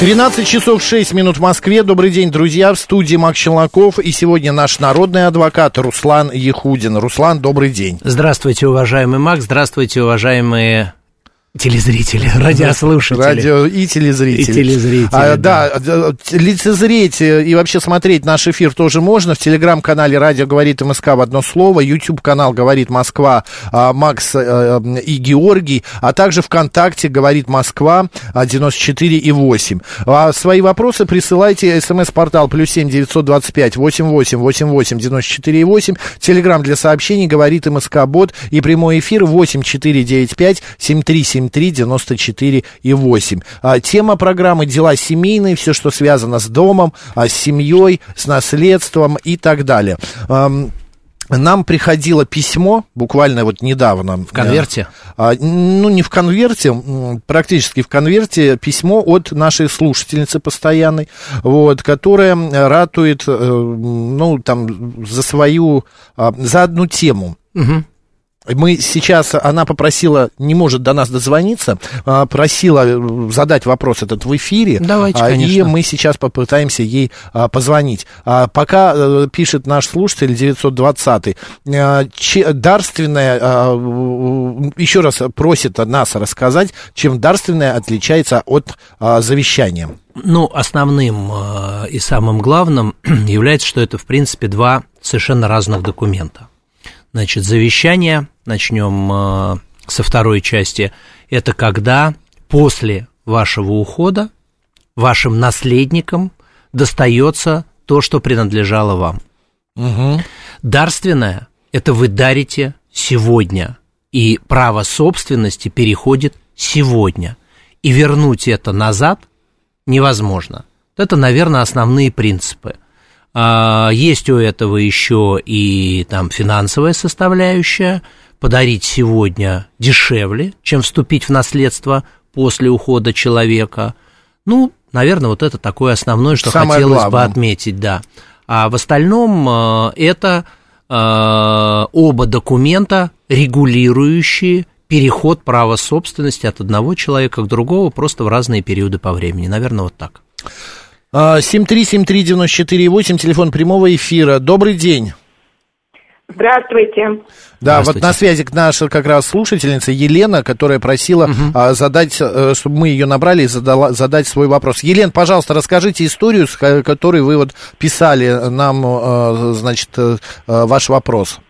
13 часов 6 минут в Москве. Добрый день, друзья. В студии Макс Челноков. И сегодня наш народный адвокат Руслан Ехудин. Руслан, добрый день. Здравствуйте, уважаемый Макс. Здравствуйте, уважаемые Телезрители, радиослушатели. Радио и телезрители. И телезрители, а, да. да. Лицезреть и вообще смотреть наш эфир тоже можно. В телеграм-канале «Радио говорит МСК» в одно слово. YouTube-канал «Говорит Москва» а, Макс а, и Георгий. А также ВКонтакте «Говорит Москва» 94 и 8. А свои вопросы присылайте. СМС-портал плюс семь девятьсот двадцать пять восемь восемь восемь восемь девяносто четыре и восемь. Телеграм для сообщений «Говорит МСК Бот» и прямой эфир восемь четыре девять пять семь три семь 773 94 и 8. А, тема программы «Дела семейные», все, что связано с домом, а, с семьей, с наследством и так далее. Нам приходило письмо, буквально вот недавно. В конверте? А, ну, не в конверте, практически в конверте письмо от нашей слушательницы постоянной, вот, которая ратует, э, ну, там, за свою, а, за одну тему. Угу. Мы сейчас, она попросила, не может до нас дозвониться, а, просила э, задать вопрос этот в эфире. Давайте, а, конечно. И мы сейчас попытаемся ей а, позвонить. Пока э, пишет наш слушатель 920 дарственная, еще раз просит нас рассказать, чем дарственная отличается от завещания. Ну, основным и самым главным является, что это, в принципе, два совершенно разных документа. Значит, завещание, начнем э, со второй части, это когда после вашего ухода вашим наследникам достается то, что принадлежало вам. Угу. Дарственное – это вы дарите сегодня, и право собственности переходит сегодня. И вернуть это назад невозможно. Это, наверное, основные принципы. А, есть у этого еще и там финансовая составляющая. Подарить сегодня дешевле, чем вступить в наследство после ухода человека. Ну, наверное, вот это такое основное, что Самое хотелось главное. бы отметить, да. А в остальном а, это а, оба документа, регулирующие переход права собственности от одного человека к другому просто в разные периоды по времени. Наверное, вот так. 7373948, телефон прямого эфира. Добрый день. Здравствуйте. Да, Здравствуйте. вот на связи наша как раз слушательница Елена, которая просила угу. а, задать, э, чтобы мы ее набрали и задала, задать свой вопрос. Елена, пожалуйста, расскажите историю, с которой вы вот писали нам, э, значит, э, ваш вопрос. А,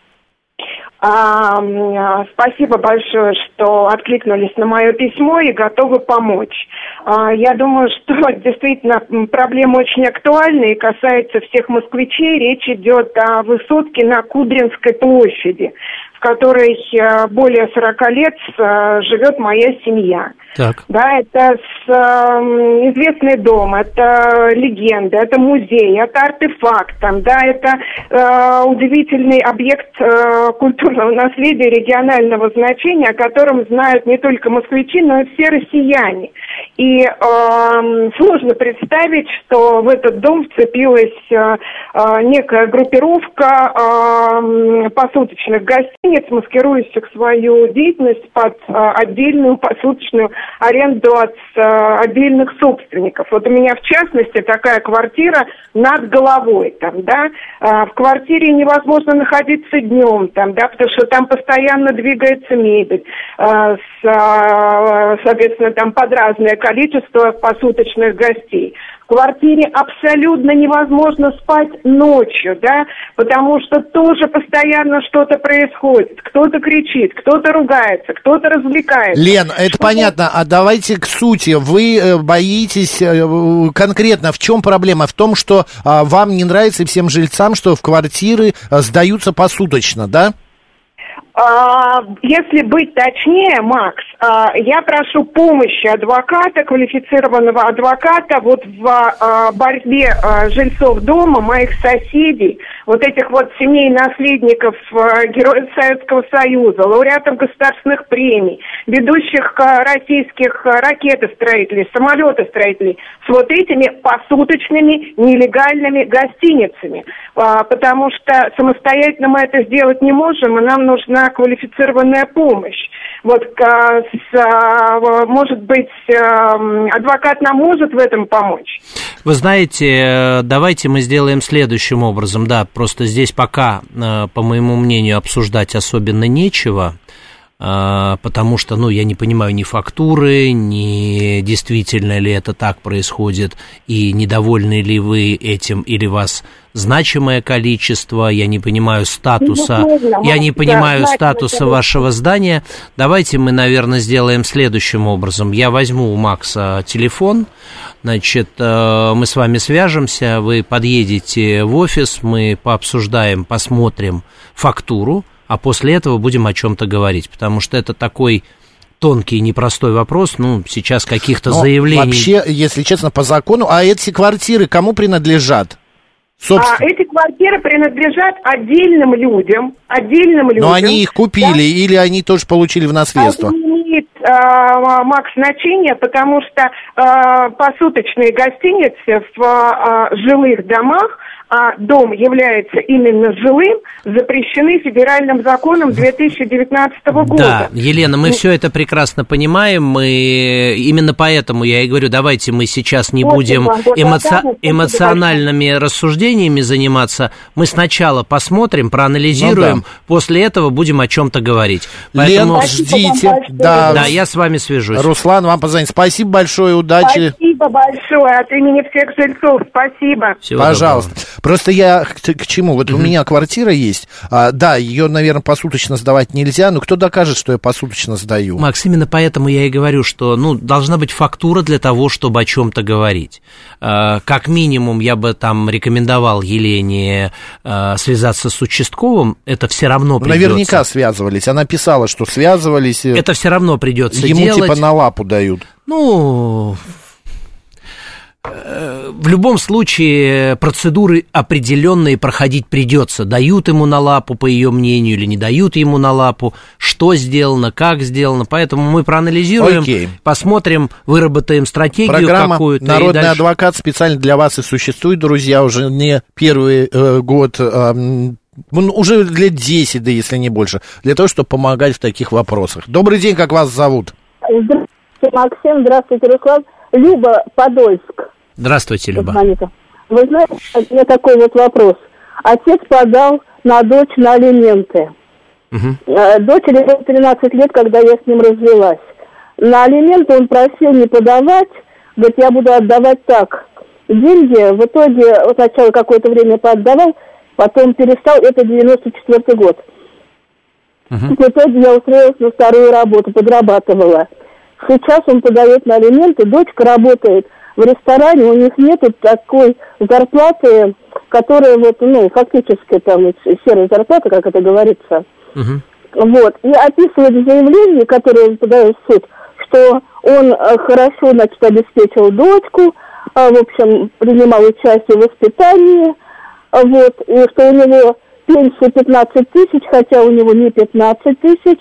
спасибо большое, что откликнулись на мое письмо и готовы помочь. А, я думаю, что действительно проблема очень актуальна и касается всех москвичей. Речь идет о высотке на Кудринской площади которой э, более 40 лет э, живет моя семья. Так. Да, это с, э, известный дом, это легенда, это музей, это артефакт, там, да, это э, удивительный объект э, культурного наследия регионального значения, о котором знают не только москвичи, но и все россияне. И э, сложно представить, что в этот дом вцепилась э, э, некая группировка э, посуточных гостиниц, гостиниц, маскирующих свою деятельность под а, отдельную посуточную аренду от а, отдельных собственников. Вот у меня в частности такая квартира над головой, там, да, а, в квартире невозможно находиться днем, там, да, потому что там постоянно двигается мебель, соответственно, там под разное количество посуточных гостей. В квартире абсолютно невозможно спать ночью, да, потому что тоже постоянно что-то происходит. Кто-то кричит, кто-то ругается, кто-то развлекается. Лен, это понятно. А давайте к сути. Вы э, боитесь э, конкретно, в чем проблема? В том, что а, вам не нравится всем жильцам, что в квартиры э, сдаются посуточно, да? А, если быть точнее, Макс, а, я прошу помощи адвоката, квалифицированного адвоката вот в а, борьбе жильцов дома, моих соседей, вот этих вот семей наследников Героев Советского Союза, лауреатов государственных премий, ведущих российских ракетостроителей, самолетостроителей, с вот этими посуточными нелегальными гостиницами. Потому что самостоятельно мы это сделать не можем, и нам нужна квалифицированная помощь. Вот, а, может быть, эм, адвокат нам может в этом помочь? Вы знаете, э, давайте мы сделаем следующим образом. Да, просто здесь пока, э, по моему мнению, обсуждать особенно нечего потому что, ну, я не понимаю ни фактуры, ни действительно ли это так происходит, и недовольны ли вы этим, или вас значимое количество, я не понимаю статуса, я не понимаю статуса вашего здания. Давайте мы, наверное, сделаем следующим образом. Я возьму у Макса телефон, значит, э, мы с вами свяжемся, вы подъедете в офис, мы пообсуждаем, посмотрим фактуру, а после этого будем о чем-то говорить, потому что это такой тонкий и непростой вопрос, ну, сейчас каких-то заявлений... Вообще, если честно, по закону, а эти квартиры кому принадлежат? Собственно. А эти квартиры принадлежат отдельным людям, отдельным людям. Но они их купили да? или они тоже получили в наследство? Это не имеет, э, Макс, значения, потому что э, посуточные гостиницы в э, жилых домах а дом является именно жилым, запрещены федеральным законом 2019 года. Да, Елена, мы ну, все это прекрасно понимаем, мы именно поэтому я и говорю, давайте мы сейчас не будем эмоци... эмоциональными рассуждениями заниматься, мы сначала посмотрим, проанализируем, ну, да. после этого будем о чем-то говорить. Поэтому... Лен, ждите. Да, да, я с вами свяжусь. Руслан, вам позвонить. Спасибо большое, удачи. Спасибо большое от имени всех жильцов. Спасибо. Всего Пожалуйста. Доброго. Просто я к, чему? Вот mm-hmm. у меня квартира есть. А, да, ее, наверное, посуточно сдавать нельзя, но кто докажет, что я посуточно сдаю? Макс, именно поэтому я и говорю, что ну, должна быть фактура для того, чтобы о чем-то говорить. А, как минимум, я бы там рекомендовал Елене а, связаться с участковым. Это все равно придется. Наверняка связывались. Она писала, что связывались. Это все равно придется Ему делать. типа на лапу дают. Ну, в любом случае процедуры определенные проходить придется. Дают ему на лапу, по ее мнению, или не дают ему на лапу, что сделано, как сделано. Поэтому мы проанализируем, Окей. посмотрим, выработаем стратегию Программа какую-то. «Народный дальше... адвокат» специально для вас и существует, друзья, уже не первый э, год, э, уже лет 10, да если не больше, для того, чтобы помогать в таких вопросах. Добрый день, как вас зовут? Здравствуйте, Максим, здравствуйте, Руслан. Люба, Подольск. Здравствуйте, Люба. Вы знаете, у меня такой вот вопрос. Отец подал на дочь на алименты. Угу. Дочери было 13 лет, когда я с ним развелась. На алименты он просил не подавать, говорит, я буду отдавать так. Деньги в итоге вот сначала какое-то время поотдавал, потом перестал, это 94 год. Угу. В итоге я устроилась на вторую работу, подрабатывала. Сейчас он подает на алименты, дочка работает в ресторане, у них нет такой зарплаты, которая вот, ну, фактически там серая зарплата, как это говорится. uh Вот. И описывает в заявлении, которое подает в суд, что он э, хорошо, значит, обеспечил дочку, а, в общем, принимал участие в воспитании, вот, и что у него пенсия 15 тысяч, хотя у него не 15 тысяч.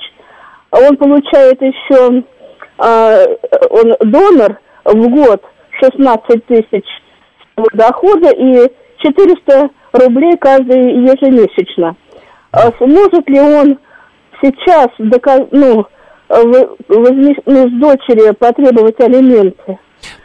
Он получает еще, а, он донор в год 16 тысяч дохода и 400 рублей каждый ежемесячно. А сможет ли он сейчас ну, возмещ... ну, с дочери потребовать алименты?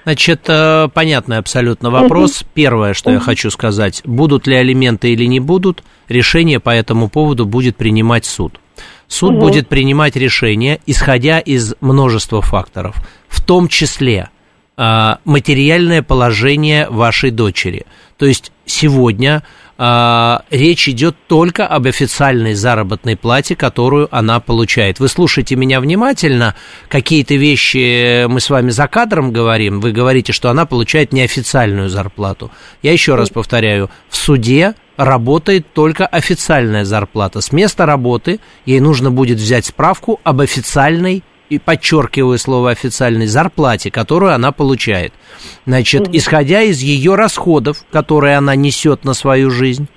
Значит, э, понятный абсолютно вопрос. Угу. Первое, что угу. я хочу сказать, будут ли алименты или не будут, решение по этому поводу будет принимать суд. Суд угу. будет принимать решение, исходя из множества факторов, в том числе а, материальное положение вашей дочери. То есть сегодня а, речь идет только об официальной заработной плате, которую она получает. Вы слушайте меня внимательно, какие-то вещи мы с вами за кадром говорим, вы говорите, что она получает неофициальную зарплату. Я еще раз повторяю, в суде работает только официальная зарплата. С места работы ей нужно будет взять справку об официальной и подчеркиваю слово официальной зарплате, которую она получает. Значит, исходя из ее расходов, которые она несет на свою жизнь,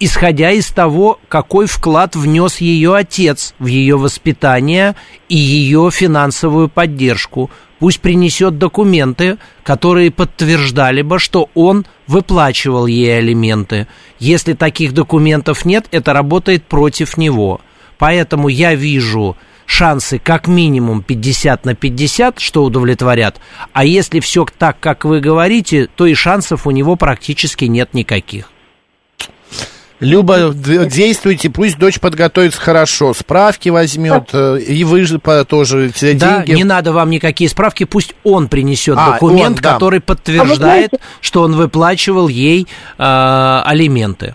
исходя из того, какой вклад внес ее отец в ее воспитание и ее финансовую поддержку, пусть принесет документы, которые подтверждали бы, что он выплачивал ей алименты. Если таких документов нет, это работает против него. Поэтому я вижу шансы как минимум 50 на 50, что удовлетворят, а если все так, как вы говорите, то и шансов у него практически нет никаких. Люба, действуйте, пусть дочь подготовится хорошо, справки возьмет, э, и вы же тоже деньги. Да, не надо вам никакие справки, пусть он принесет а, документ, он, да. который подтверждает, а знаете... что он выплачивал ей э, алименты.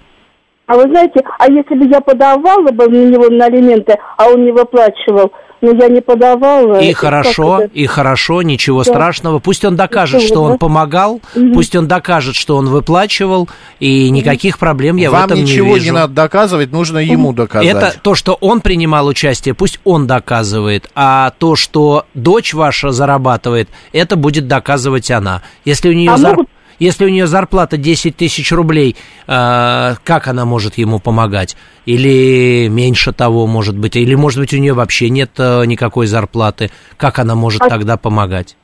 А вы знаете, а если бы я подавала бы на него на алименты, а он не выплачивал, но я не подавала. И хорошо, и хорошо, ничего да. страшного. Пусть он докажет, что он помогал, угу. пусть он докажет, что он выплачивал, и никаких проблем я Вам в этом не вижу. Вам ничего не надо доказывать, нужно ему доказать. Это то, что он принимал участие, пусть он доказывает, а то, что дочь ваша зарабатывает, это будет доказывать она. Если у нее а зарплата... Если у нее зарплата 10 тысяч рублей, э, как она может ему помогать? Или меньше того, может быть? Или, может быть, у нее вообще нет э, никакой зарплаты? Как она может а, тогда помогать?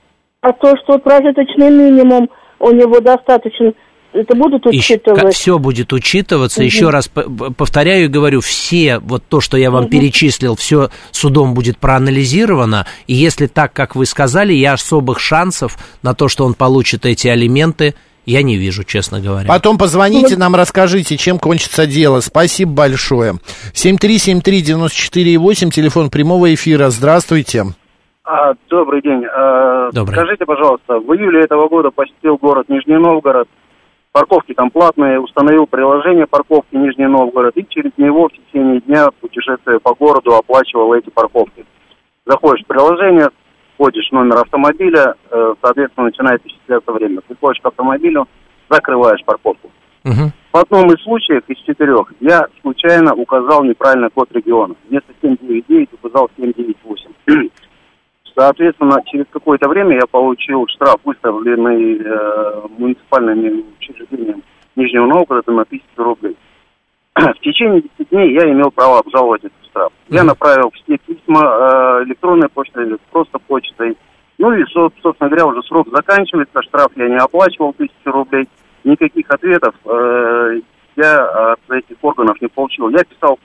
А то, что прожиточный минимум у него достаточно это будут учитывать? все будет учитываться. Угу. Еще раз повторяю и говорю, все, вот то, что я вам угу. перечислил, все судом будет проанализировано. И если так, как вы сказали, я особых шансов на то, что он получит эти алименты, я не вижу, честно говоря. Потом позвоните нам, расскажите, чем кончится дело. Спасибо большое. 7373948, телефон прямого эфира. Здравствуйте. А, добрый день. А, добрый. Скажите, пожалуйста, в июле этого года посетил город Нижний Новгород. Парковки там платные, установил приложение парковки Нижний Новгород и через него в течение дня путешествия по городу оплачивал эти парковки. Заходишь в приложение, вводишь номер автомобиля, э, соответственно, начинает исчисляться время. Приходишь к автомобилю, закрываешь парковку. Угу. В одном из случаев из четырех я случайно указал неправильно код региона. Вместо 799 указал 798. Соответственно, через какое-то время я получил штраф, выставленный э, муниципальным учреждением Нижнего Новгорода на тысячу рублей. В течение 10 дней я имел право обжаловать этот штраф. Я направил все письма э, электронной почтой или просто почтой. Ну и, собственно говоря, уже срок заканчивается, штраф я не оплачивал тысячу рублей. Никаких ответов э, я от этих органов не получил. Я писал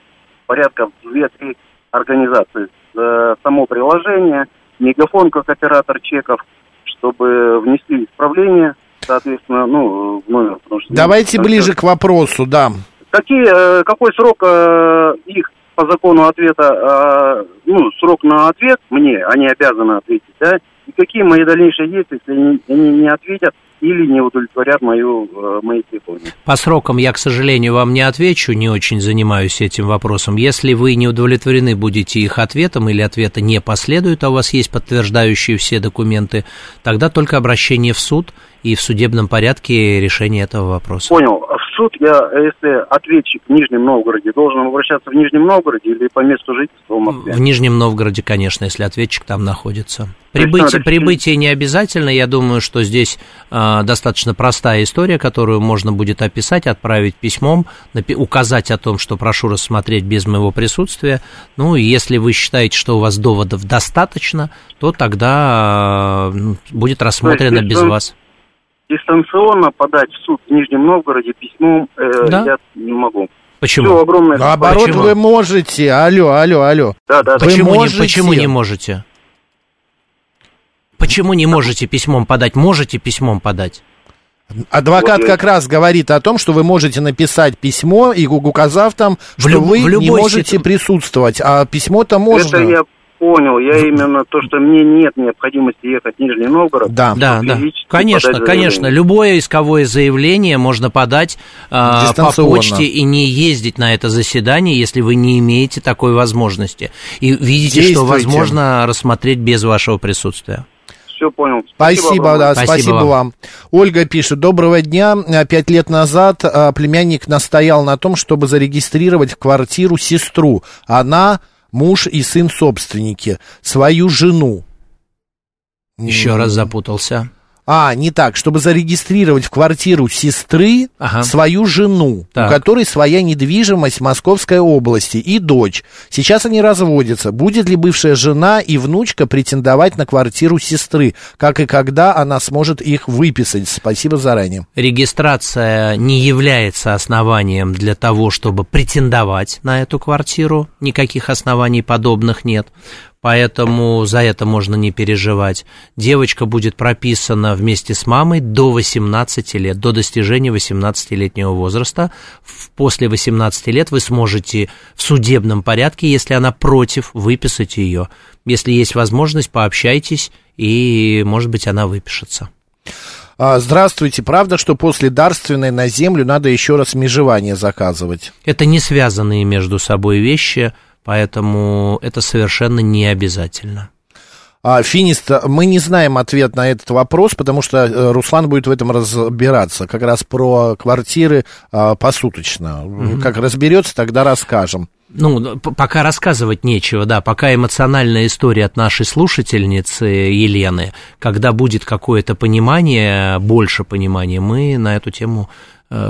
порядка в 2-3 организации. Э, само приложение – Мегафон как оператор чеков, чтобы внесли исправления, соответственно, ну, номер. Что, Давайте ну, ближе к вопросу, да. Какие, э, какой срок э, их по закону ответа, э, ну, срок на ответ мне, они обязаны ответить, да, и какие мои дальнейшие действия, если они, они не ответят, или не удовлетворят мою, э, мои требования. По срокам я, к сожалению, вам не отвечу, не очень занимаюсь этим вопросом. Если вы не удовлетворены будете их ответом или ответа не последует, а у вас есть подтверждающие все документы, тогда только обращение в суд и в судебном порядке решение этого вопроса. Понял. В суд я, если ответчик в Нижнем Новгороде, должен обращаться в Нижнем Новгороде или по месту жительства в Москве? В Нижнем Новгороде, конечно, если ответчик там находится. Прибытие, прибытие не обязательно. Я думаю, что здесь э, достаточно простая история, которую можно будет описать, отправить письмом, указать о том, что прошу рассмотреть без моего присутствия. Ну, и если вы считаете, что у вас доводов достаточно, то тогда э, будет рассмотрено без вас. Дистанционно подать в суд в Нижнем Новгороде письмом э, да? я не могу. Почему? Все огромное Наоборот, почему? вы можете. Алло, алло, алло. Да, да. Почему, можете? Не, почему не можете? Почему не можете письмом подать? Можете письмом подать? Адвокат как раз говорит о том, что вы можете написать письмо, и указав там, что в, вы в не можете сит... присутствовать, а письмо-то можно. Это я понял. Я именно то, что мне нет необходимости ехать в Нижний Новгород. Да, да, да. Конечно, конечно. Любое исковое заявление можно подать э, по почте и не ездить на это заседание, если вы не имеете такой возможности. И видите, что возможно рассмотреть без вашего присутствия. все понял. Спасибо, спасибо да, спасибо, спасибо вам. вам. Ольга пишет, доброго дня. Пять лет назад а, племянник настоял на том, чтобы зарегистрировать в квартиру сестру. Она, муж и сын собственники, свою жену. Еще раз запутался. А, не так, чтобы зарегистрировать в квартиру сестры ага. свою жену, так. у которой своя недвижимость в Московской области и дочь. Сейчас они разводятся. Будет ли бывшая жена и внучка претендовать на квартиру сестры? Как и когда она сможет их выписать? Спасибо заранее. Регистрация не является основанием для того, чтобы претендовать на эту квартиру. Никаких оснований подобных нет поэтому за это можно не переживать. Девочка будет прописана вместе с мамой до 18 лет, до достижения 18-летнего возраста. После 18 лет вы сможете в судебном порядке, если она против, выписать ее. Если есть возможность, пообщайтесь, и, может быть, она выпишется. А, здравствуйте. Правда, что после дарственной на землю надо еще раз межевание заказывать? Это не связанные между собой вещи – поэтому это совершенно не обязательно. А, Финист, мы не знаем ответ на этот вопрос, потому что э, Руслан будет в этом разбираться, как раз про квартиры а, посуточно. Угу. Как разберется, тогда расскажем. Ну, пока рассказывать нечего, да, пока эмоциональная история от нашей слушательницы Елены, когда будет какое-то понимание, больше понимания, мы на эту тему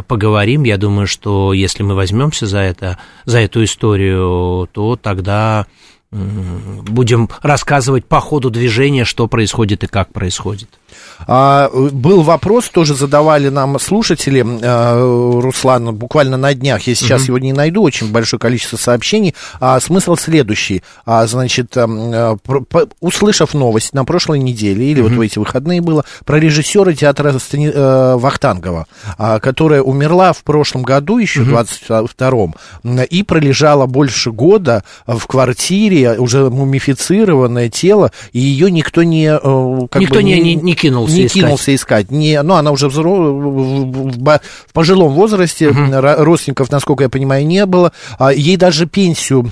поговорим. Я думаю, что если мы возьмемся за это, за эту историю, то тогда будем рассказывать по ходу движения, что происходит и как происходит. А, был вопрос, тоже задавали нам слушатели, а, Руслан, буквально на днях, я сейчас угу. его не найду, очень большое количество сообщений. А, смысл следующий, а, значит, а, про, по, услышав новость на прошлой неделе, или угу. вот в эти выходные было, про режиссера театра Стани, а, Вахтангова, а, которая умерла в прошлом году, еще угу. 22-м, и пролежала больше года в квартире, уже мумифицированное тело, и ее никто не... Э, как никто бы, не, не, не кинулся не искать. кинулся искать. Не, ну, она уже взро... в, в, в пожилом возрасте, угу. родственников, насколько я понимаю, не было. А ей даже пенсию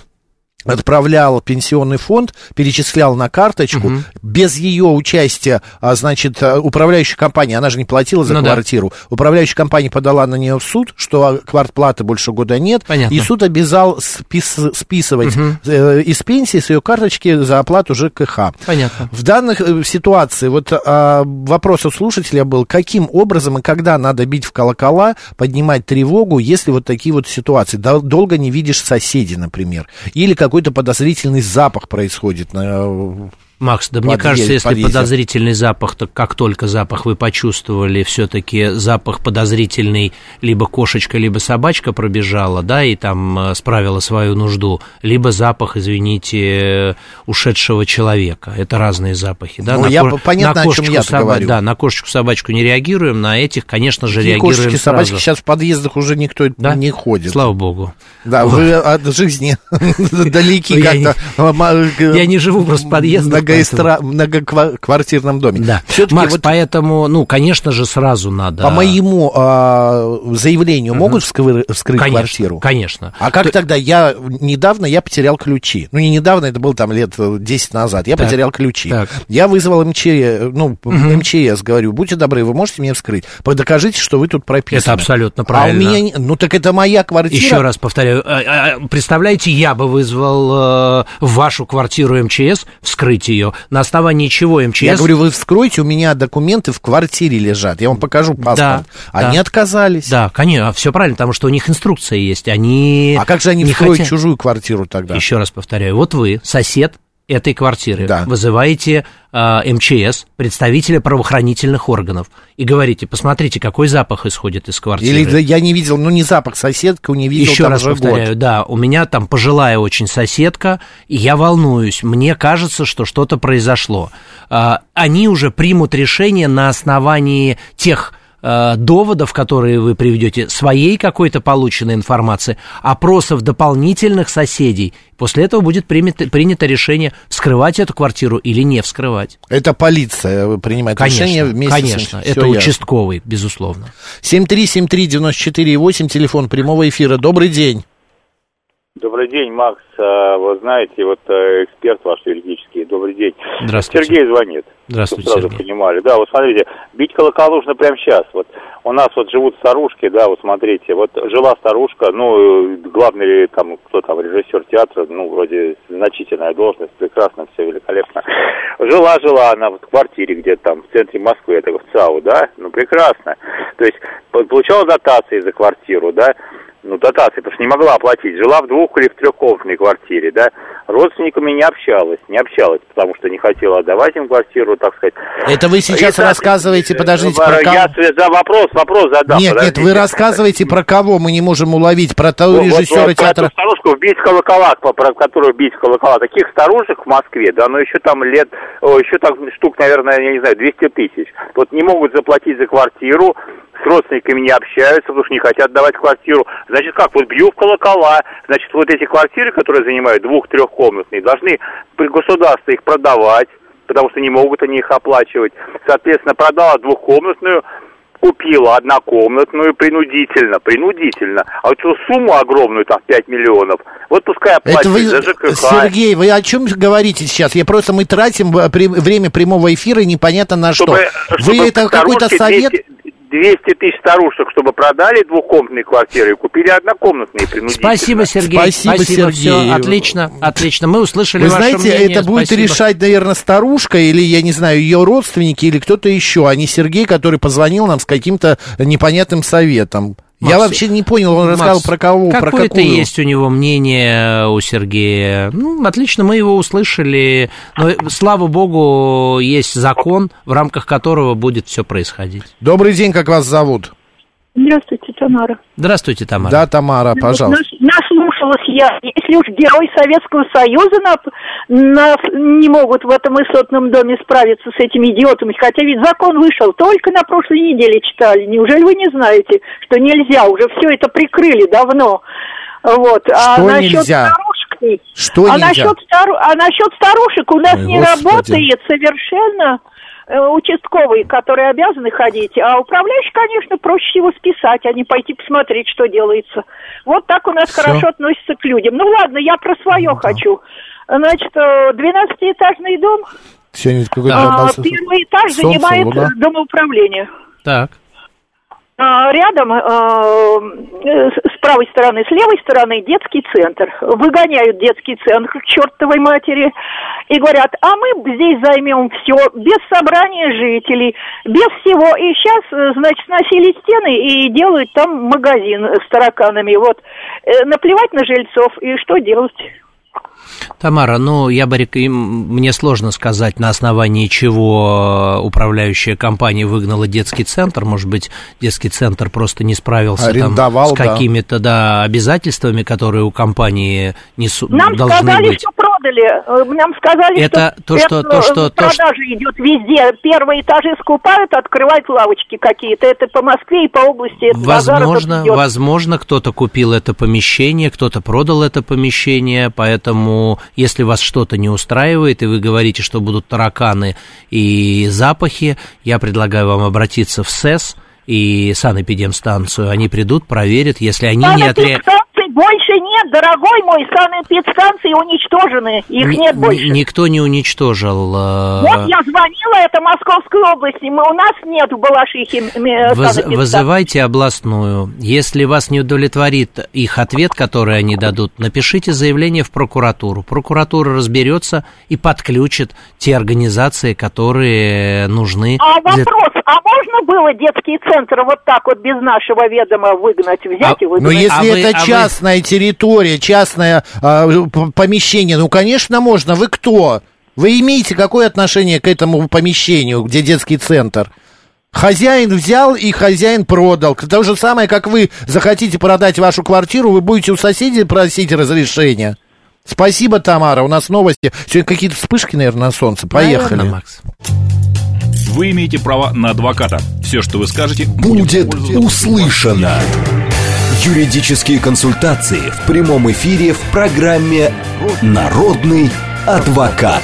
отправлял пенсионный фонд, перечислял на карточку, угу. без ее участия, а, значит, э, управляющая компания, она же не платила за ну, квартиру, да. управляющая компания подала на нее в суд, что квартплаты больше года нет, Понятно. и суд обязал спис, списывать угу. э, из пенсии с ее карточки за оплату ЖКХ. Понятно. В данных э, ситуации, вот э, вопрос у слушателя был, каким образом и когда надо бить в колокола, поднимать тревогу, если вот такие вот ситуации, долго не видишь соседей, например, или какой-то подозрительный запах происходит на Макс, да мне кажется, если подъезде. подозрительный запах, то как только запах вы почувствовали, все-таки запах подозрительный, либо кошечка, либо собачка пробежала, да, и там э, справила свою нужду, либо запах, извините, ушедшего человека. Это разные запахи, да. Ну, на я, ко... понятно, на о чем я соба... говорю. Да, на кошечку, собачку не реагируем, на этих, конечно же, Такие реагируем кошечки, сразу. собачки сейчас в подъездах уже никто да? не ходит. Слава богу. Да, вы от жизни далеки как-то. Я не живу просто в подъездах многоэстра... многоквартирном доме. Да. Макс, вот... поэтому, ну, конечно же, сразу надо... По моему а, заявлению угу. могут вскры... вскрыть конечно, квартиру? Конечно. А как То... тогда? Я недавно я потерял ключи. Ну, не недавно, это было там лет 10 назад. Я так. потерял ключи. Так. Я вызвал МЧС, ну, угу. МЧС, говорю, будьте добры, вы можете мне вскрыть? Докажите, что вы тут прописаны. Это абсолютно правильно. А у меня... Ну, так это моя квартира. Еще раз повторяю. А, а, представляете, я бы вызвал э, вашу квартиру МЧС вскрыть ее на основании чего МЧС... Я говорю, вы вскройте, у меня документы в квартире лежат, я вам покажу паспорт. Да, они да. отказались. Да, конечно, все правильно, потому что у них инструкция есть, они... А как же они вскроют хотят... чужую квартиру тогда? Еще раз повторяю, вот вы, сосед, этой квартиры, да. вызываете э, МЧС, представителя правоохранительных органов, и говорите, посмотрите, какой запах исходит из квартиры. Или я не видел, ну не запах, соседка не видел Еще раз повторяю, год. да, у меня там пожилая очень соседка, и я волнуюсь, мне кажется, что что-то произошло. Э, они уже примут решение на основании тех Э, доводов, которые вы приведете, своей какой-то полученной информации, опросов дополнительных соседей. После этого будет принято, принято решение, вскрывать эту квартиру или не вскрывать. Это полиция принимает конечно, решение вместе Конечно, с... это ясно. участковый, безусловно. 7373948, телефон прямого эфира. Добрый день. Добрый день, Макс. А, вы знаете, вот э, эксперт ваш юридический. Добрый день. Здравствуйте. Сергей звонит. Здравствуйте, Сразу Сергей. понимали. Да, вот смотрите, бить колокол нужно прямо сейчас. Вот у нас вот живут старушки, да, вот смотрите, вот жила старушка, ну, главный там, кто там, режиссер театра, ну, вроде значительная должность, прекрасно, все великолепно. Жила-жила она в квартире где-то там в центре Москвы, это в ЦАУ, да, ну, прекрасно. То есть получала дотации за квартиру, да, ну, дотации, потому что не могла оплатить. Жила в двух или в трехкомнатной квартире, да. Родственниками не общалась, не общалась, потому что не хотела отдавать им квартиру, так сказать. Это вы сейчас И, рассказываете, э, подождите, про кого? Я за вопрос, вопрос задам. Нет, нет, подождите. вы рассказываете про кого, мы не можем уловить, про того Вот- вот режиссера про эту театра. старушку бить колокола, про которую бить колокола. Таких старушек в Москве, да, ну еще там лет, еще там штук, наверное, я не знаю, 200 тысяч. Вот не могут заплатить за квартиру, с родственниками не общаются, потому что не хотят давать квартиру. Значит, как? Вот бью в колокола. Значит, вот эти квартиры, которые занимают двух-трехкомнатные, должны при государстве их продавать, потому что не могут они их оплачивать. Соответственно, продала двухкомнатную, купила однокомнатную принудительно, принудительно. А вот эту сумму огромную, там, 5 миллионов, вот пускай оплачивает Это вы, за ЖКХ. Сергей, вы о чем говорите сейчас? Я просто, мы тратим э, время прямого эфира непонятно на что. Чтобы- Вы чтобы это какой-то совет? 200 200 тысяч старушек, чтобы продали двухкомнатные квартиры и купили однокомнатные принудительно. Спасибо, Сергей. Спасибо, Сергей. Все, отлично, отлично. Мы услышали Вы ваше знаете, мнение. это будет Спасибо. решать, наверное, старушка или, я не знаю, ее родственники или кто-то еще, а не Сергей, который позвонил нам с каким-то непонятным советом. Я Макс, вообще не понял, он рассказал Макс, про кого, про Какое-то какую. есть у него мнение у Сергея. Ну, отлично, мы его услышали. Но, слава богу, есть закон, в рамках которого будет все происходить. Добрый день, как вас зовут? Здравствуйте, Тамара. Здравствуйте, Тамара. Да, Тамара, пожалуйста. Нас- Наслушалась я. Если уж герой Советского Союза на- на- не могут в этом высотном доме справиться с этими идиотами, хотя ведь закон вышел, только на прошлой неделе читали. Неужели вы не знаете, что нельзя? Уже все это прикрыли давно. Вот. а Что насчет нельзя? старушек- Что а нельзя? насчет, стару- а насчет старушек у нас Ой, не Господи. работает совершенно участковые, которые обязаны ходить, а управляющий, конечно, проще всего списать, а не пойти посмотреть, что делается. Вот так у нас Всё. хорошо относятся к людям. Ну ладно, я про свое хочу. Значит, э, 12-этажный дом, Сегодня какой-то а, первый этаж Солнце, занимает э, домоуправление. Так. А, Рядом, э, э, с правой стороны, с левой стороны детский центр. Выгоняют детский центр к чертовой матери и говорят, а мы здесь займем все без собрания жителей, без всего. И сейчас, э, значит, сносили стены и делают там магазин с тараканами. Вот. Э, Наплевать на жильцов и что делать? Тамара, ну, я бы рек- мне сложно сказать, на основании чего управляющая компания выгнала детский центр. Может быть, детский центр просто не справился там с да. какими-то да, обязательствами, которые у компании несу, Нам должны сказали, быть. что продали. Э, Нам сказали, Это что, то, что- это, то, что- э, то, продажа идет везде. Первые этажи скупают, открывают лавочки какие-то. Это по Москве и по области. Это Возможно, возможно, кто-то купил это помещение, кто-то продал это помещение, поэтому если вас что-то не устраивает, и вы говорите, что будут тараканы и запахи, я предлагаю вам обратиться в СЭС и санэпидемстанцию. Они придут, проверят, если они не отреагируют. Больше нет, дорогой мой. Санэпидстанции уничтожены. Их нет больше. Никто не уничтожил. э, Вот я звонила, это Московской области. Мы, у нас нет в Балашихе э, Выз- санэпидстанции. вызывайте областную. Если вас не удовлетворит их ответ, который они дадут, напишите заявление в прокуратуру. Прокуратура разберется и подключит те организации, которые нужны. А для- вопрос, а можно было детский центр вот так вот без нашего ведома выгнать, взять А- и выгнать? Но если А это а вы- частная территория, частное п- помещение, ну, конечно, можно. Вы кто? Вы имеете какое отношение к этому помещению, где детский центр? Хозяин взял и хозяин продал. То же самое, как вы захотите продать вашу квартиру, вы будете у соседей просить разрешения. Спасибо, Тамара. У нас новости. Сегодня какие-то вспышки, наверное, на солнце. Поехали. Наверное, Макс. Вы имеете право на адвоката. Все, что вы скажете, Будет пользоваться- услышано. Юридические консультации в прямом эфире в программе «Народный адвокат».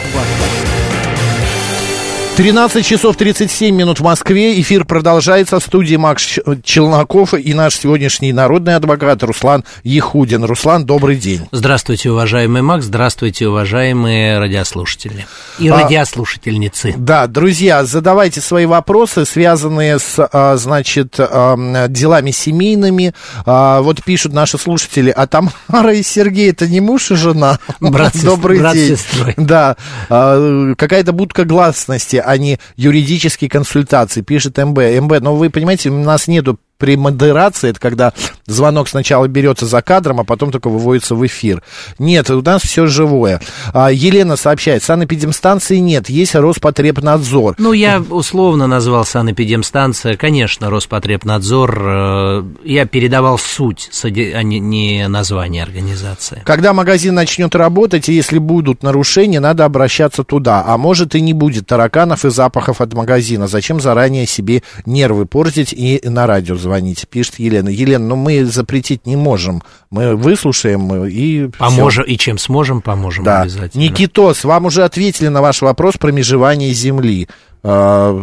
13 часов 37 минут в Москве. Эфир продолжается. В студии Макс Челноков и наш сегодняшний народный адвокат Руслан Ехудин. Руслан, добрый день. Здравствуйте, уважаемый Макс. Здравствуйте, уважаемые радиослушатели и а, радиослушательницы. Да, друзья, задавайте свои вопросы, связанные с, а, значит, делами семейными. А, вот пишут наши слушатели, а Тамара и Сергей это не муж и жена? Брат, Добрый брат день. Сестрой. Да, а, какая-то будка гласности а не юридические консультации, пишет МБ. МБ, но вы понимаете, у нас нету при модерации, это когда звонок сначала берется за кадром, а потом только выводится в эфир. Нет, у нас все живое. А, Елена сообщает, санэпидемстанции нет, есть Роспотребнадзор. Ну, я условно назвал санэпидемстанция, конечно, Роспотребнадзор. Э, я передавал суть, а не название организации. Когда магазин начнет работать, и если будут нарушения, надо обращаться туда. А может и не будет тараканов и запахов от магазина. Зачем заранее себе нервы портить и на радио звонить? пишет Елена. Елена, ну мы запретить не можем. Мы выслушаем и Поможем, и чем сможем, поможем да. обязательно. Никитос, вам уже ответили на ваш вопрос про межевание Земли. А,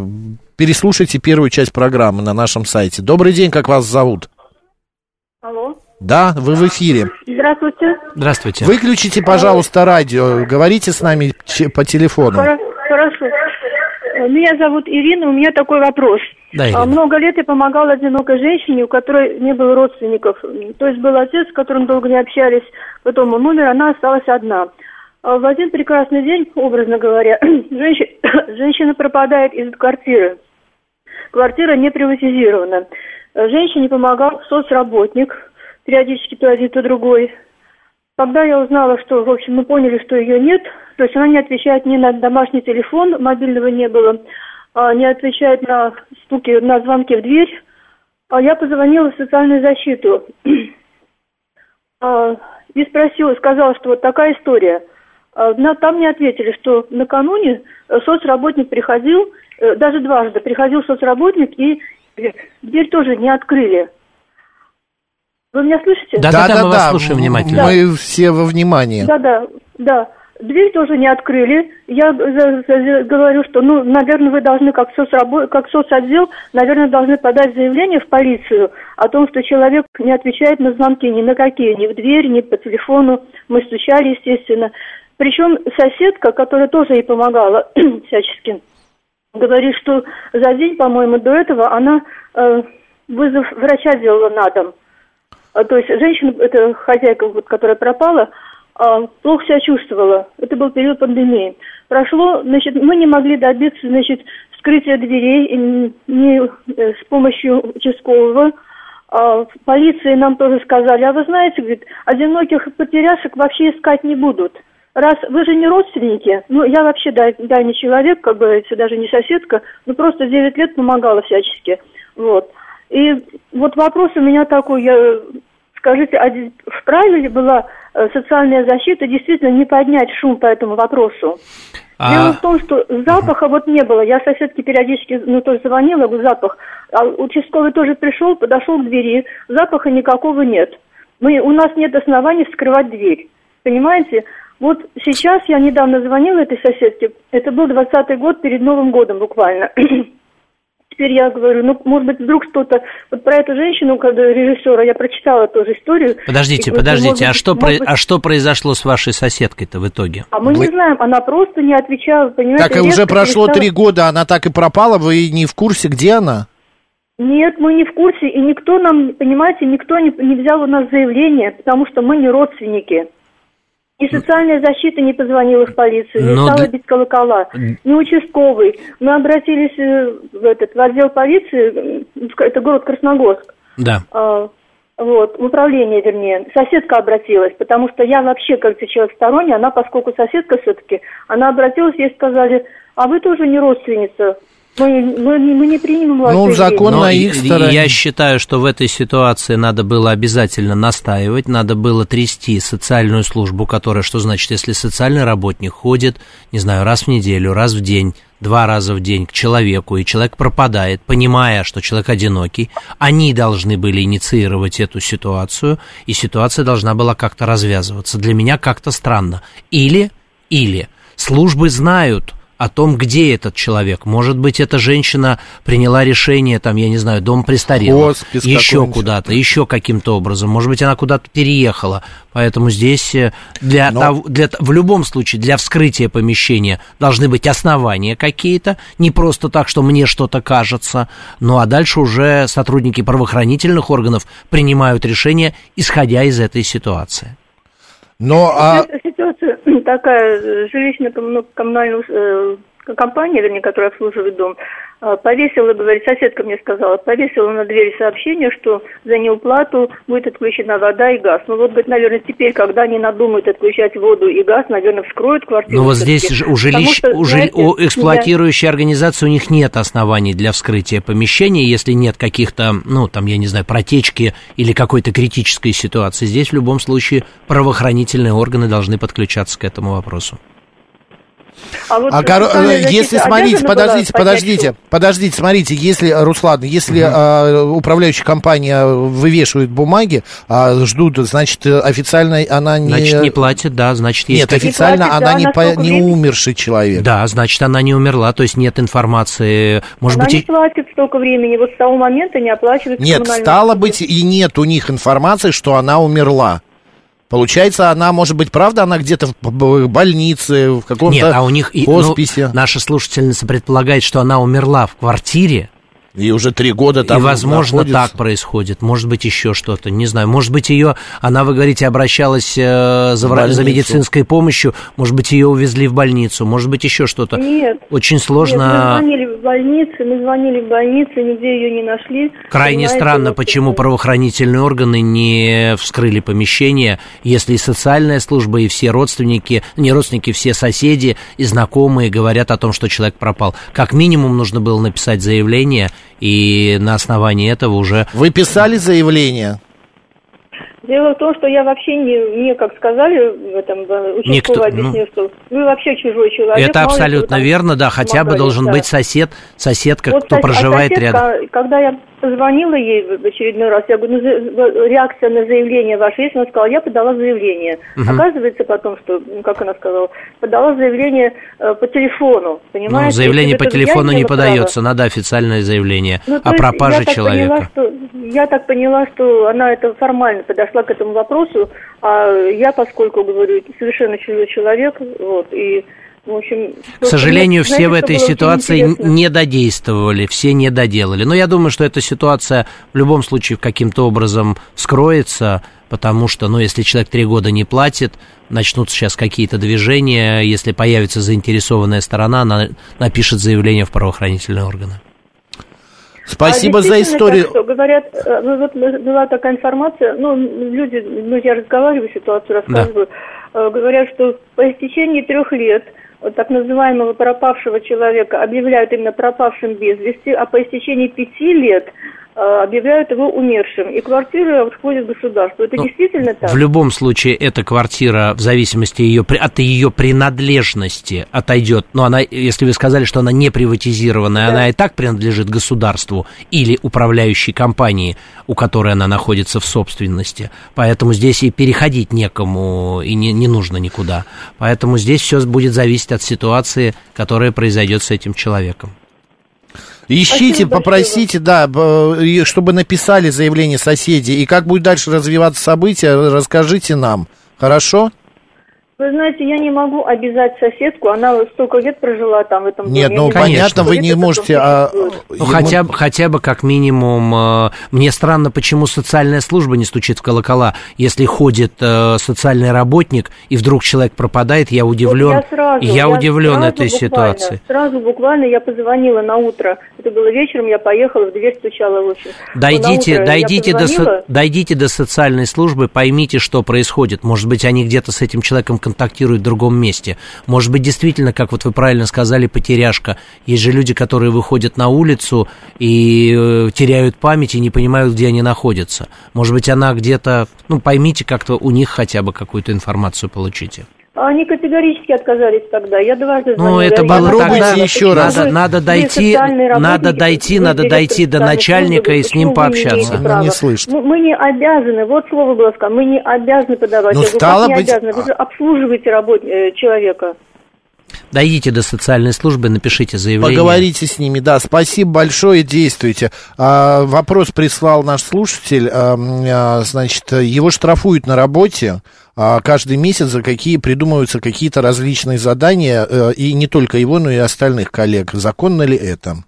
переслушайте первую часть программы на нашем сайте. Добрый день, как вас зовут? Алло. Да, вы в эфире. Здравствуйте. Здравствуйте. Выключите, пожалуйста, радио. Говорите с нами по телефону. Хорошо. Меня зовут Ирина, у меня такой вопрос. Да, Ирина. Много лет я помогала одинокой женщине, у которой не было родственников. То есть был отец, с которым долго не общались, потом он умер, она осталась одна. А в один прекрасный день, образно говоря, женщина, женщина пропадает из квартиры. Квартира не приватизирована. Женщине помогал соцработник, периодически то один, то другой. Когда я узнала, что, в общем, мы поняли, что ее нет, то есть она не отвечает ни на домашний телефон, мобильного не было, а, не отвечает на стуки, на звонки в дверь, а я позвонила в социальную защиту а, и спросила, сказала, что вот такая история. Там мне ответили, что накануне соцработник приходил, э, даже дважды приходил соцработник, и дверь тоже не открыли. Вы меня слышите? Да, да, да, да мы да, вас слушаем внимательно. Мы все во внимании. Да, да, да. Дверь тоже не открыли. Я говорю, что, ну, наверное, вы должны, как, соцрабо... как соцотдел, наверное, должны подать заявление в полицию о том, что человек не отвечает на звонки ни на какие, ни в дверь, ни по телефону. Мы стучали, естественно. Причем соседка, которая тоже ей помогала всячески, говорит, что за день, по-моему, до этого она э, вызов врача делала на дом. А, то есть женщина, это хозяйка, вот, которая пропала, а, плохо себя чувствовала. Это был период пандемии. Прошло, значит, мы не могли добиться, значит, вскрытия дверей не э, с помощью участкового. А, полиции нам тоже сказали, а вы знаете, говорит, одиноких потеряшек вообще искать не будут. Раз вы же не родственники, ну, я вообще да, да, не человек, как бы, даже не соседка, ну, просто 9 лет помогала всячески, вот. И вот вопрос у меня такой, я, скажите, а вправе ли была э, социальная защита действительно не поднять шум по этому вопросу? А... Дело в том, что запаха вот не было. Я соседке периодически, ну, тоже звонила, говорю, запах. А участковый тоже пришел, подошел к двери, запаха никакого нет. Мы, у нас нет оснований вскрывать дверь. Понимаете? Вот сейчас я недавно звонила этой соседке, это был 20 год перед Новым годом буквально. теперь я говорю, ну, может быть, вдруг что-то... Вот про эту женщину, когда режиссера, я прочитала тоже историю. Подождите, и, подождите, а, что про... быть... а что произошло с вашей соседкой-то в итоге? А мы вы... не знаем, она просто не отвечала, понимаете. Так, и уже прошло три года, она так и пропала, вы не в курсе, где она? Нет, мы не в курсе, и никто нам, понимаете, никто не, не взял у нас заявление, потому что мы не родственники. И социальная защита не позвонила в полицию, не стала бить колокола, не участковый. Мы обратились э, в, этот, в отдел полиции, это город Красногорск. Да. А, вот, в управление, вернее. Соседка обратилась, потому что я вообще, как человек сторонний, она, поскольку соседка все-таки, она обратилась, ей сказали, а вы тоже не родственница. Мы, мы, мы не примем. Ну, закон Но на их стороне. Я считаю, что в этой ситуации надо было обязательно настаивать, надо было трясти социальную службу, которая, что значит, если социальный работник ходит, не знаю, раз в неделю, раз в день, два раза в день к человеку, и человек пропадает, понимая, что человек одинокий, они должны были инициировать эту ситуацию, и ситуация должна была как-то развязываться. Для меня как-то странно. Или, или службы знают о том, где этот человек. Может быть, эта женщина приняла решение, там, я не знаю, дом престарелых, Хоспис еще куда-то, еще каким-то образом. Может быть, она куда-то переехала. Поэтому здесь э, для, Но... того, для, в любом случае для вскрытия помещения должны быть основания какие-то, не просто так, что мне что-то кажется. Ну а дальше уже сотрудники правоохранительных органов принимают решение, исходя из этой ситуации. Но, а... Ситуация такая, жилищно-коммунальная э, компания, вернее, которая обслуживает дом, а, повесила, говорит, соседка мне сказала, повесила на дверь сообщение, что за неуплату будет отключена вода и газ. Ну вот, говорит, наверное, теперь, когда они надумают отключать воду и газ, наверное, вскроют квартиру. Ну вот здесь же у, жилищ, что, у, знаете, у эксплуатирующей я... организации у них нет оснований для вскрытия помещения, если нет каких-то, ну, там, я не знаю, протечки или какой-то критической ситуации. Здесь в любом случае правоохранительные органы должны подключаться к этому вопросу. А, вот а кор... Э, если смотрите, подождите, подождите, подождите, смотрите, если, Руслан, если угу. а, управляющая компания вывешивает бумаги, а, ждут, значит, официально она не... Значит, не платит, да, значит, есть... Нет, официально платит, она да, не, по... не умерший человек. Да, значит, она не умерла, то есть нет информации, может она быть... не платит столько времени, вот с того момента не оплачивается Нет, стало быть, и нет у них информации, что она умерла. Получается, она, может быть, правда, она где-то в больнице, в каком-то Нет, а у них хосписе. Ну, наша слушательница предполагает, что она умерла в квартире, и уже три года там И, возможно, находится. так происходит. Может быть, еще что-то. Не знаю. Может быть, ее, она, вы говорите, обращалась э, за, за медицинской помощью. Может быть, ее увезли в больницу. Может быть, еще что-то. Нет. Очень сложно. Нет, мы звонили в больницу, мы звонили в больницу, нигде ее не нашли. Крайне Понимаете, странно, почему правоохранительные органы не вскрыли помещение, если и социальная служба, и все родственники, не родственники, все соседи и знакомые говорят о том, что человек пропал. Как минимум нужно было написать заявление и на основании этого уже... Вы писали заявление? Дело в том, что я вообще не, мне, как сказали в этом участковый объяснил, ну, что вы вообще чужой человек. Это абсолютно верно, да, хотя бы должен да. быть сосед, соседка, вот кто сосед, проживает а соседка, рядом. Когда я позвонила ей в очередной раз, я говорю, ну, реакция на заявление ваше есть? Она сказала, я подала заявление. Угу. Оказывается потом, что, ну, как она сказала, подала заявление э, по телефону, понимаете? Ну, заявление по телефону не подается, надо официальное заявление ну, о пропаже я человека. Поняла, что, я так поняла, что она это формально подошла к этому вопросу, а я, поскольку, говорю, совершенно чужой человек, вот, и в общем, К сожалению, все в этой ситуации не додействовали, все не доделали. Но я думаю, что эта ситуация в любом случае каким-то образом скроется, потому что, ну, если человек три года не платит, начнутся сейчас какие-то движения, если появится заинтересованная сторона, она напишет заявление в правоохранительные органы. Спасибо а за историю. Так, что, говорят, э, ну, вот была такая информация, ну, люди, ну, я разговариваю, ситуацию рассказываю, да. Э, говорят, что по истечении трех лет так называемого пропавшего человека объявляют именно пропавшим без вести, а по истечении пяти лет объявляют его умершим, и квартира входит в государство. Это ну, действительно так? В любом случае, эта квартира, в зависимости ее, от ее принадлежности, отойдет. Но она, если вы сказали, что она не приватизированная, да. она и так принадлежит государству или управляющей компании, у которой она находится в собственности. Поэтому здесь и переходить некому, и не, не нужно никуда. Поэтому здесь все будет зависеть от ситуации, которая произойдет с этим человеком. Ищите, Спасибо попросите, большое. да, чтобы написали заявление соседи. И как будет дальше развиваться события, расскажите нам. Хорошо? Вы знаете, я не могу обязать соседку, она столько лет прожила там в этом доме. Нет, ну понятно, вы не можете... А... Ну, хотя, бы, хотя бы как минимум, э, мне странно, почему социальная служба не стучит в колокола. Если ходит э, социальный работник, и вдруг человек пропадает, я удивлен, вот я, сразу, я, я удивлен сразу этой ситуации. Сразу буквально я позвонила на утро, это было вечером, я поехала, в дверь стучала в общем. Дойдите, дойдите, до, дойдите до социальной службы, поймите, что происходит. Может быть, они где-то с этим человеком контактирует в другом месте. Может быть, действительно, как вот вы правильно сказали, потеряшка. Есть же люди, которые выходят на улицу и э, теряют память и не понимают, где они находятся. Может быть, она где-то, ну, поймите как-то у них хотя бы какую-то информацию получите. Они категорически отказались тогда. Я дважды звонила. Ну, это было тогда. еще раз. Надо, надо дойти, надо дойти, надо дойти до начальника и с ним пообщаться. Она не слышит. Мы, мы не обязаны, вот слово было сказано, мы не обязаны подавать. Ну, Я стало говорю, быть... не обязаны? Вы же обслуживаете работ... Э, человека. Дойдите до социальной службы, напишите заявление. Поговорите с ними, да. Спасибо большое, действуйте. А, вопрос прислал наш слушатель. А, а, значит, его штрафуют на работе а, каждый месяц за какие придумываются какие-то различные задания, а, и не только его, но и остальных коллег. Законно ли это?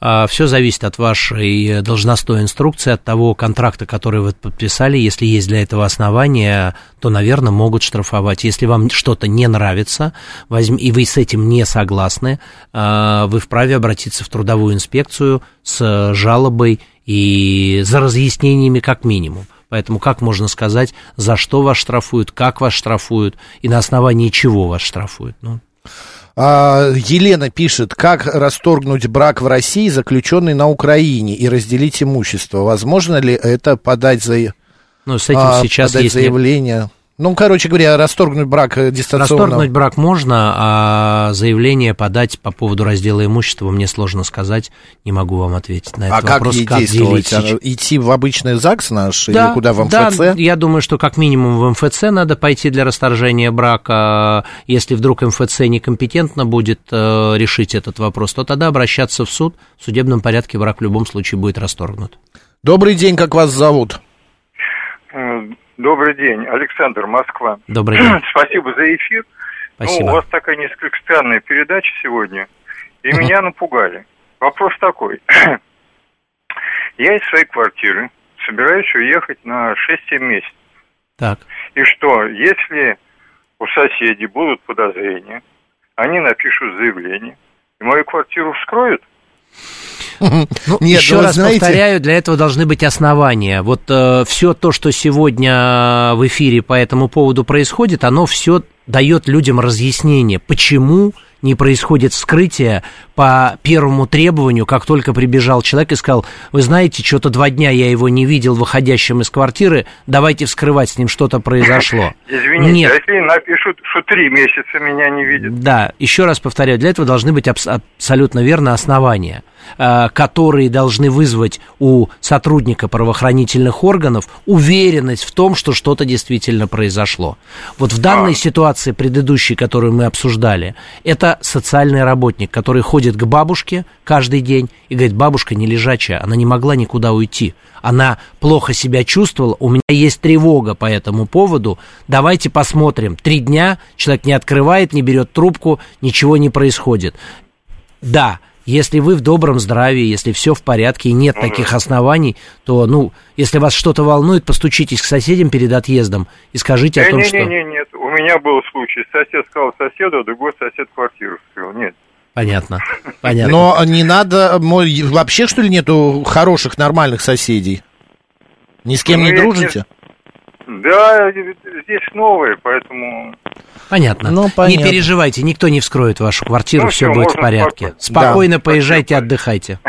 А, Все зависит от вашей должностной инструкции, от того контракта, который вы подписали. Если есть для этого основания, то, наверное, могут штрафовать. Если вам что-то не нравится, и вы с этим не согласны, а, вы вправе обратиться в трудовую инспекцию с жалобой и за разъяснениями как минимум. Поэтому как можно сказать, за что вас штрафуют, как вас штрафуют и на основании чего вас штрафуют? Ну, а, Елена пишет, как расторгнуть брак в России, заключенный на Украине, и разделить имущество. Возможно ли это подать за... Ну, с этим а, сейчас есть заявление? Ну, короче говоря, расторгнуть брак э, дистанционно. Расторгнуть брак можно, а заявление подать по поводу раздела имущества мне сложно сказать, не могу вам ответить на этот а вопрос. А как ей действовать? Делить? Идти в обычный ЗАГС наш да, или куда, в МФЦ? Да, я думаю, что как минимум в МФЦ надо пойти для расторжения брака. Если вдруг МФЦ некомпетентно будет э, решить этот вопрос, то тогда обращаться в суд. В судебном порядке брак в любом случае будет расторгнут. Добрый день, как вас зовут? Добрый день, Александр, Москва. Добрый день. Спасибо за эфир. Спасибо. Ну, у вас такая несколько странная передача сегодня, и меня напугали. Вопрос такой. Я из своей квартиры собираюсь уехать на 6-7 месяцев. Так. И что, если у соседей будут подозрения, они напишут заявление, и мою квартиру вскроют? Ну, Нет, еще раз знаете... повторяю, для этого должны быть основания. Вот э, все то, что сегодня в эфире по этому поводу происходит, оно все дает людям разъяснение, почему не происходит вскрытие по первому требованию, как только прибежал человек и сказал, вы знаете, что-то два дня я его не видел выходящим из квартиры, давайте вскрывать, с ним что-то произошло. Извините, Нет. если напишут, что три месяца меня не видят. Да, еще раз повторяю, для этого должны быть абс- абсолютно верно основания э, которые должны вызвать у сотрудника правоохранительных органов уверенность в том, что что-то действительно произошло. Вот в данной а. ситуации предыдущей, которую мы обсуждали, это социальный работник, который ходит ходит к бабушке каждый день и говорит, бабушка не лежачая, она не могла никуда уйти. Она плохо себя чувствовала, у меня есть тревога по этому поводу, давайте посмотрим. Три дня человек не открывает, не берет трубку, ничего не происходит. Да, если вы в добром здравии, если все в порядке и нет таких оснований, то, ну, если вас что-то волнует, постучитесь к соседям перед отъездом и скажите не, о том, не, что... Нет, нет, нет, у меня был случай. Сосед сказал соседу, а другой сосед квартиру вскрыл. Нет, Понятно, понятно. Но не надо, вообще что ли нету хороших, нормальных соседей? Ни с кем ну, не дружите? Да, здесь новые, поэтому... Понятно. Ну, понятно. Не переживайте, никто не вскроет вашу квартиру, ну, все, все будет в порядке. Спокойно, спокойно да. поезжайте, Спасибо. отдыхайте.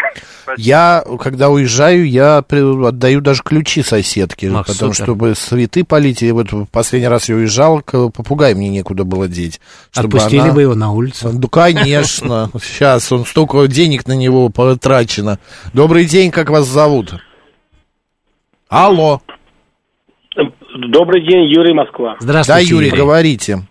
Я, когда уезжаю, я отдаю даже ключи соседке, Ах, потому супер. чтобы цветы полить. И вот последний раз я уезжал, попугай мне некуда было деть. Отпустили она... бы его на улицу? Ну, конечно. Сейчас он столько денег на него потрачено. Добрый день, как вас зовут? Алло. Добрый день, Юрий Москва. Здравствуйте, Да, Юрий, Юрий. говорите.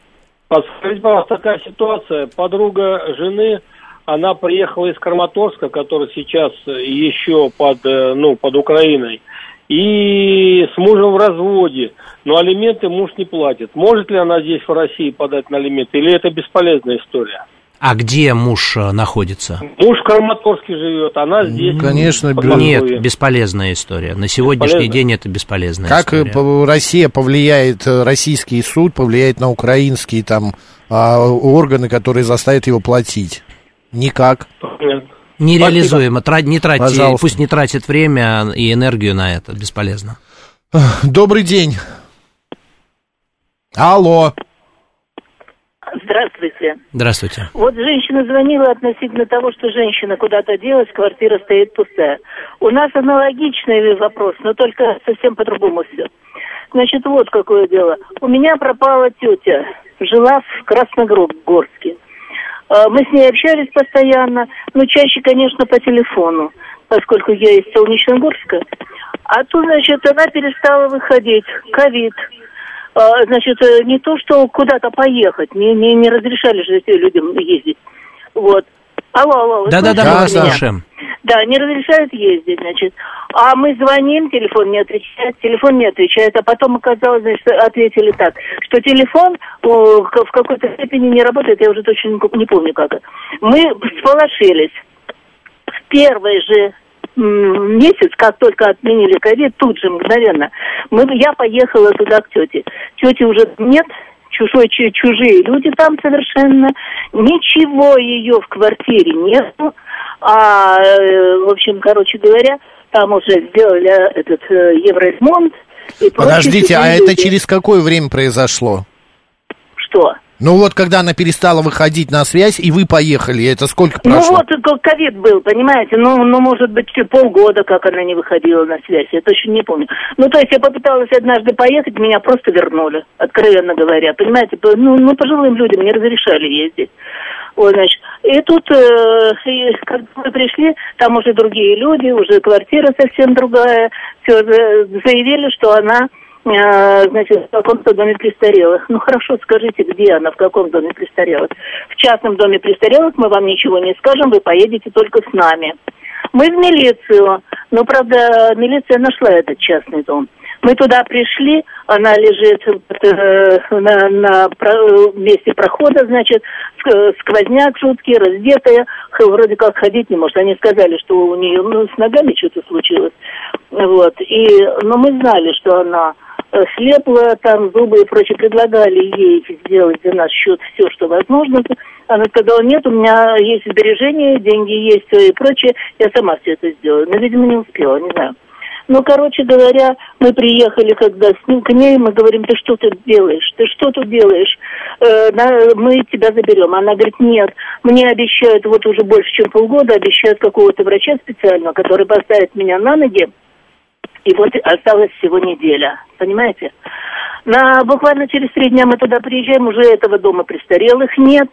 Подскажите, пожалуйста, такая ситуация. Подруга жены она приехала из Краматорска, который сейчас еще под, э, ну, под Украиной, и с мужем в разводе, но алименты муж не платит. Может ли она здесь в России подать на алименты, или это бесполезная история? А где муж э, находится? Муж в Краматорске живет, она здесь. Конечно, нет, бесполезная история. На сегодняшний день это бесполезная как история. Как Россия повлияет, э, российский суд повлияет на украинские там а, органы, которые заставят его платить? Никак. Нереализуемо. Тра- не тратьте, Пожалуйста. пусть не тратит время и энергию на это. Бесполезно. Добрый день. Алло. Здравствуйте. Здравствуйте. Вот женщина звонила относительно того, что женщина куда-то делась, квартира стоит пустая. У нас аналогичный вопрос, но только совсем по-другому все. Значит, вот какое дело. У меня пропала тетя. Жила в Красногорске. А, мы с ней общались постоянно, но чаще, конечно, по телефону, поскольку я из Солнечногорска. А тут, значит, она перестала выходить. Ковид. А, значит, э, не то, что куда-то поехать, не, не, не разрешали же людям ездить. Вот. Алло, алло. Да-да-да, мы вас слушаем. Да, не разрешают ездить, значит. А мы звоним, телефон не отвечает, телефон не отвечает, а потом оказалось, значит, ответили так, что телефон о, в какой-то степени не работает, я уже точно не помню как. Мы сполошились. В первый же месяц, как только отменили ковид, тут же мгновенно, мы, я поехала туда к тете. Тети уже нет, чужой, чужие люди там совершенно, ничего ее в квартире нету, а, э, в общем, короче говоря, там уже сделали этот э, евроремонт. Подождите, а люди. это через какое время произошло? Что? Ну вот, когда она перестала выходить на связь, и вы поехали, это сколько ну прошло? Ну вот, ковид был, понимаете, ну, ну, может быть, полгода, как она не выходила на связь, я точно не помню. Ну, то есть я попыталась однажды поехать, меня просто вернули, откровенно говоря, понимаете, ну, ну пожилым людям не разрешали ездить. Вот, значит, и тут, э, и, когда мы пришли, там уже другие люди, уже квартира совсем другая, все, заявили, что она значит, в каком-то доме престарелых. Ну хорошо, скажите, где она, в каком доме престарелых? В частном доме престарелых мы вам ничего не скажем, вы поедете только с нами. Мы в милицию, но, правда, милиция нашла этот частный дом. Мы туда пришли, она лежит э, на, на про, месте прохода, значит, сквозняк жуткий, раздетая, вроде как ходить не может. Они сказали, что у нее ну, с ногами что-то случилось. Вот. И, но мы знали, что она слепла, там зубы и прочее, предлагали ей сделать за наш счет все, что возможно. Она сказала, нет, у меня есть сбережения, деньги есть и прочее, я сама все это сделаю. Но, видимо, не успела, не знаю. Ну, короче говоря, мы приехали, когда с ним к ней, мы говорим, ты что тут делаешь? Ты что тут делаешь? Э, мы тебя заберем. Она говорит, нет, мне обещают, вот уже больше, чем полгода, обещают какого-то врача специального, который поставит меня на ноги, и вот осталась всего неделя, понимаете? На, буквально через три дня мы туда приезжаем, уже этого дома престарелых нет.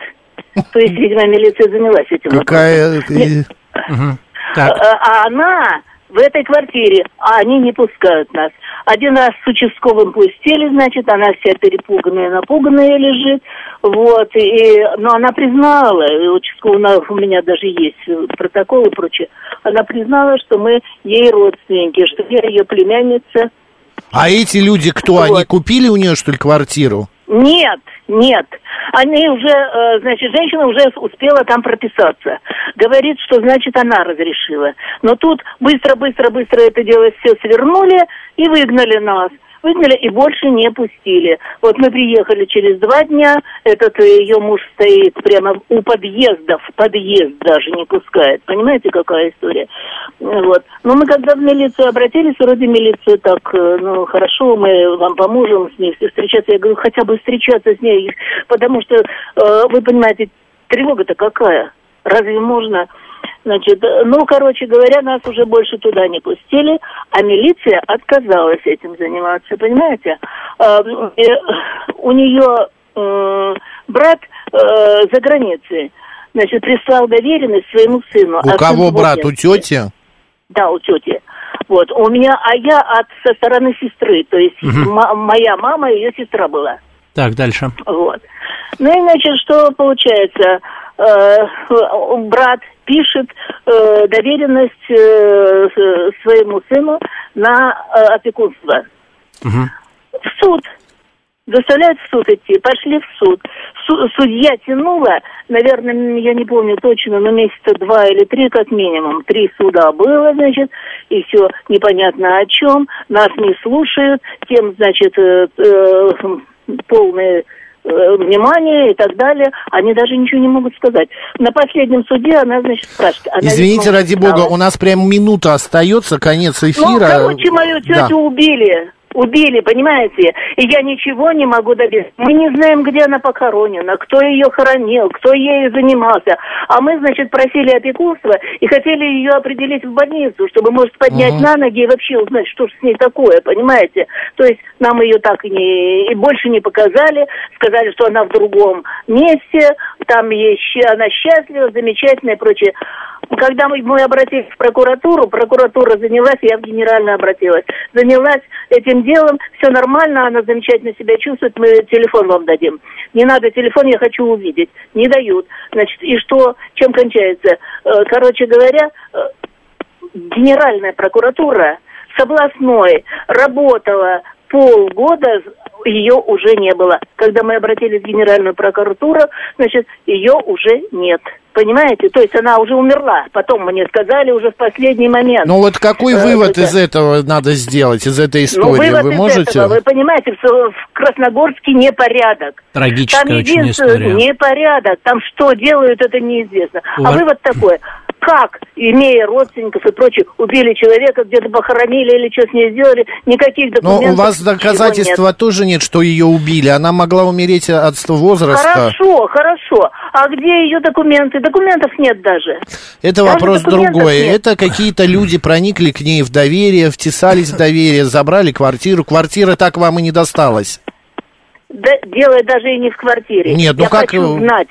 То есть, видимо, милиция занялась этим Какая... Угу. А, а она в этой квартире, а они не пускают нас. Один раз с участковым пустили, значит, она вся перепуганная, напуганная лежит, вот, и, но она признала, и участковый, у меня даже есть протокол и прочее, она признала, что мы ей родственники, что я ее племянница. А эти люди кто, вот. они купили у нее, что ли, квартиру? Нет, нет. Они уже, э, значит, женщина уже успела там прописаться. Говорит, что, значит, она разрешила. Но тут быстро-быстро-быстро это дело все свернули и выгнали нас выгнали и больше не пустили. Вот мы приехали через два дня, этот э, ее муж стоит прямо у подъезда, в подъезд даже не пускает. Понимаете, какая история? Вот. Но мы когда в милицию обратились, вроде милиция так, э, ну, хорошо, мы вам поможем с ней встречаться. Я говорю, хотя бы встречаться с ней, потому что, э, вы понимаете, тревога-то какая? Разве можно Значит, ну, короче говоря, нас уже больше туда не пустили, а милиция отказалась этим заниматься, понимаете? А, э, у нее э, брат э, за границей, значит, прислал доверенность своему сыну. У а кого брат? У тети? Да, у тети. Вот, у меня, а я от со стороны сестры, то есть угу. моя мама, ее сестра была. Так, дальше. Вот. Ну и, значит, что получается? Э, брат пишет э, доверенность э, своему сыну на э, опекунство. Угу. В суд. Заставляют в суд идти. Пошли в суд. Су- судья тянула, наверное, я не помню точно, но месяца два или три как минимум. Три суда было, значит, и все непонятно о чем. Нас не слушают. Тем, значит, э, э, полные внимание и так далее, они даже ничего не могут сказать. На последнем суде она, значит, спрашивает. Она Извините, ради бога, у нас прям минута остается, конец эфира. Ну, короче, мою тетю да. убили. Убили, понимаете? И я ничего не могу добиться. Мы не знаем, где она похоронена, кто ее хоронил, кто ею занимался. А мы, значит, просили опекунства и хотели ее определить в больницу, чтобы, может, поднять угу. на ноги и вообще узнать, что же с ней такое, понимаете? То есть нам ее так и, не, и больше не показали, сказали, что она в другом месте, там есть, она счастлива, замечательная и прочее. Когда мы, мы обратились в прокуратуру, прокуратура занялась, я в генеральную обратилась, занялась этим делом, все нормально, она замечательно себя чувствует, мы телефон вам дадим. Не надо телефон, я хочу увидеть. Не дают. Значит, и что, чем кончается? Э, короче говоря, э, Генеральная прокуратура с областной работала полгода ее уже не было. Когда мы обратились в Генеральную прокуратуру, значит, ее уже нет. Понимаете? То есть она уже умерла. Потом мне сказали уже в последний момент. Ну вот какой э, вывод это... из этого надо сделать, из этой ну, истории? Ну, вывод вы из можете? Этого, вы понимаете, в, в Красногорске непорядок. Трагическая Там очень история. непорядок. Там что делают, это неизвестно. А вывод такой как, имея родственников и прочее, убили человека, где-то похоронили или что с ней сделали, никаких документов. Но у вас доказательства нет. тоже нет, что ее убили. Она могла умереть от возраста. Хорошо, хорошо. А где ее документы? Документов нет даже. Это даже вопрос другой. Нет. Это какие-то люди проникли к ней в доверие, втесались в доверие, забрали квартиру. Квартира так вам и не досталась. Да, дело даже и не в квартире. Нет, ну Я как... хочу знать,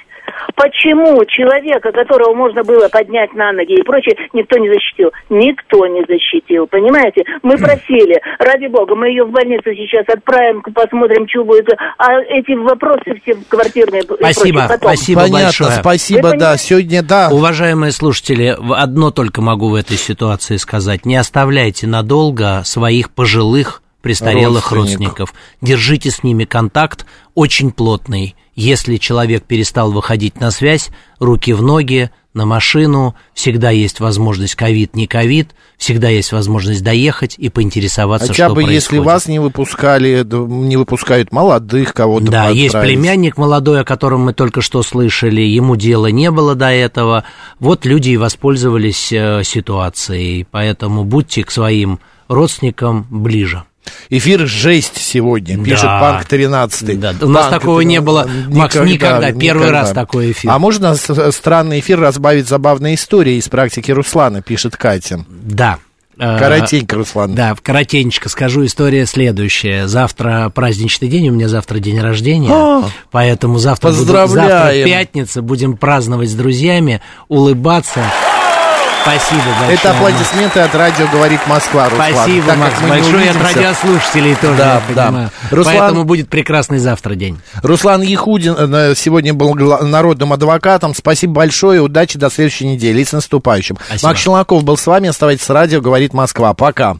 Почему человека, которого можно было поднять на ноги и прочее, никто не защитил? Никто не защитил, понимаете? Мы просили, ради бога, мы ее в больницу сейчас отправим, посмотрим, что будет. А эти вопросы все квартирные Спасибо, прочее, спасибо Понятно, большое. спасибо, да, сегодня, да. Уважаемые слушатели, одно только могу в этой ситуации сказать. Не оставляйте надолго своих пожилых престарелых родственников. Держите с ними контакт очень плотный. Если человек перестал выходить на связь, руки в ноги, на машину, всегда есть возможность ковид, не ковид, всегда есть возможность доехать и поинтересоваться, Хотя что бы происходит. если вас не выпускали, не выпускают молодых кого-то. Да, есть племянник молодой, о котором мы только что слышали, ему дела не было до этого. Вот люди и воспользовались э, ситуацией, поэтому будьте к своим родственникам ближе. Эфир жесть сегодня, пишет да. Банк 13. Да. У нас такого 13. не было, Макс, никогда, никогда. Первый никогда. раз такой эфир. А можно странный эфир разбавить забавной историей из практики Руслана, пишет Катя. Да. Э, коротенько, Руслан. Да, коротенько скажу. История следующая. Завтра праздничный день, у меня завтра день рождения, а, поэтому завтра, буду, завтра пятница, будем праздновать с друзьями, улыбаться. Спасибо большое. Это аплодисменты от радио «Говорит Москва», Руслан. Спасибо, так Макс, большое от радиослушателей тоже, да, я да. понимаю. Руслан... Поэтому будет прекрасный завтра день. Руслан Ехудин э, сегодня был народным адвокатом. Спасибо большое, удачи, до следующей недели и с наступающим. Спасибо. Макс Челноков был с вами, оставайтесь с радио «Говорит Москва». Пока.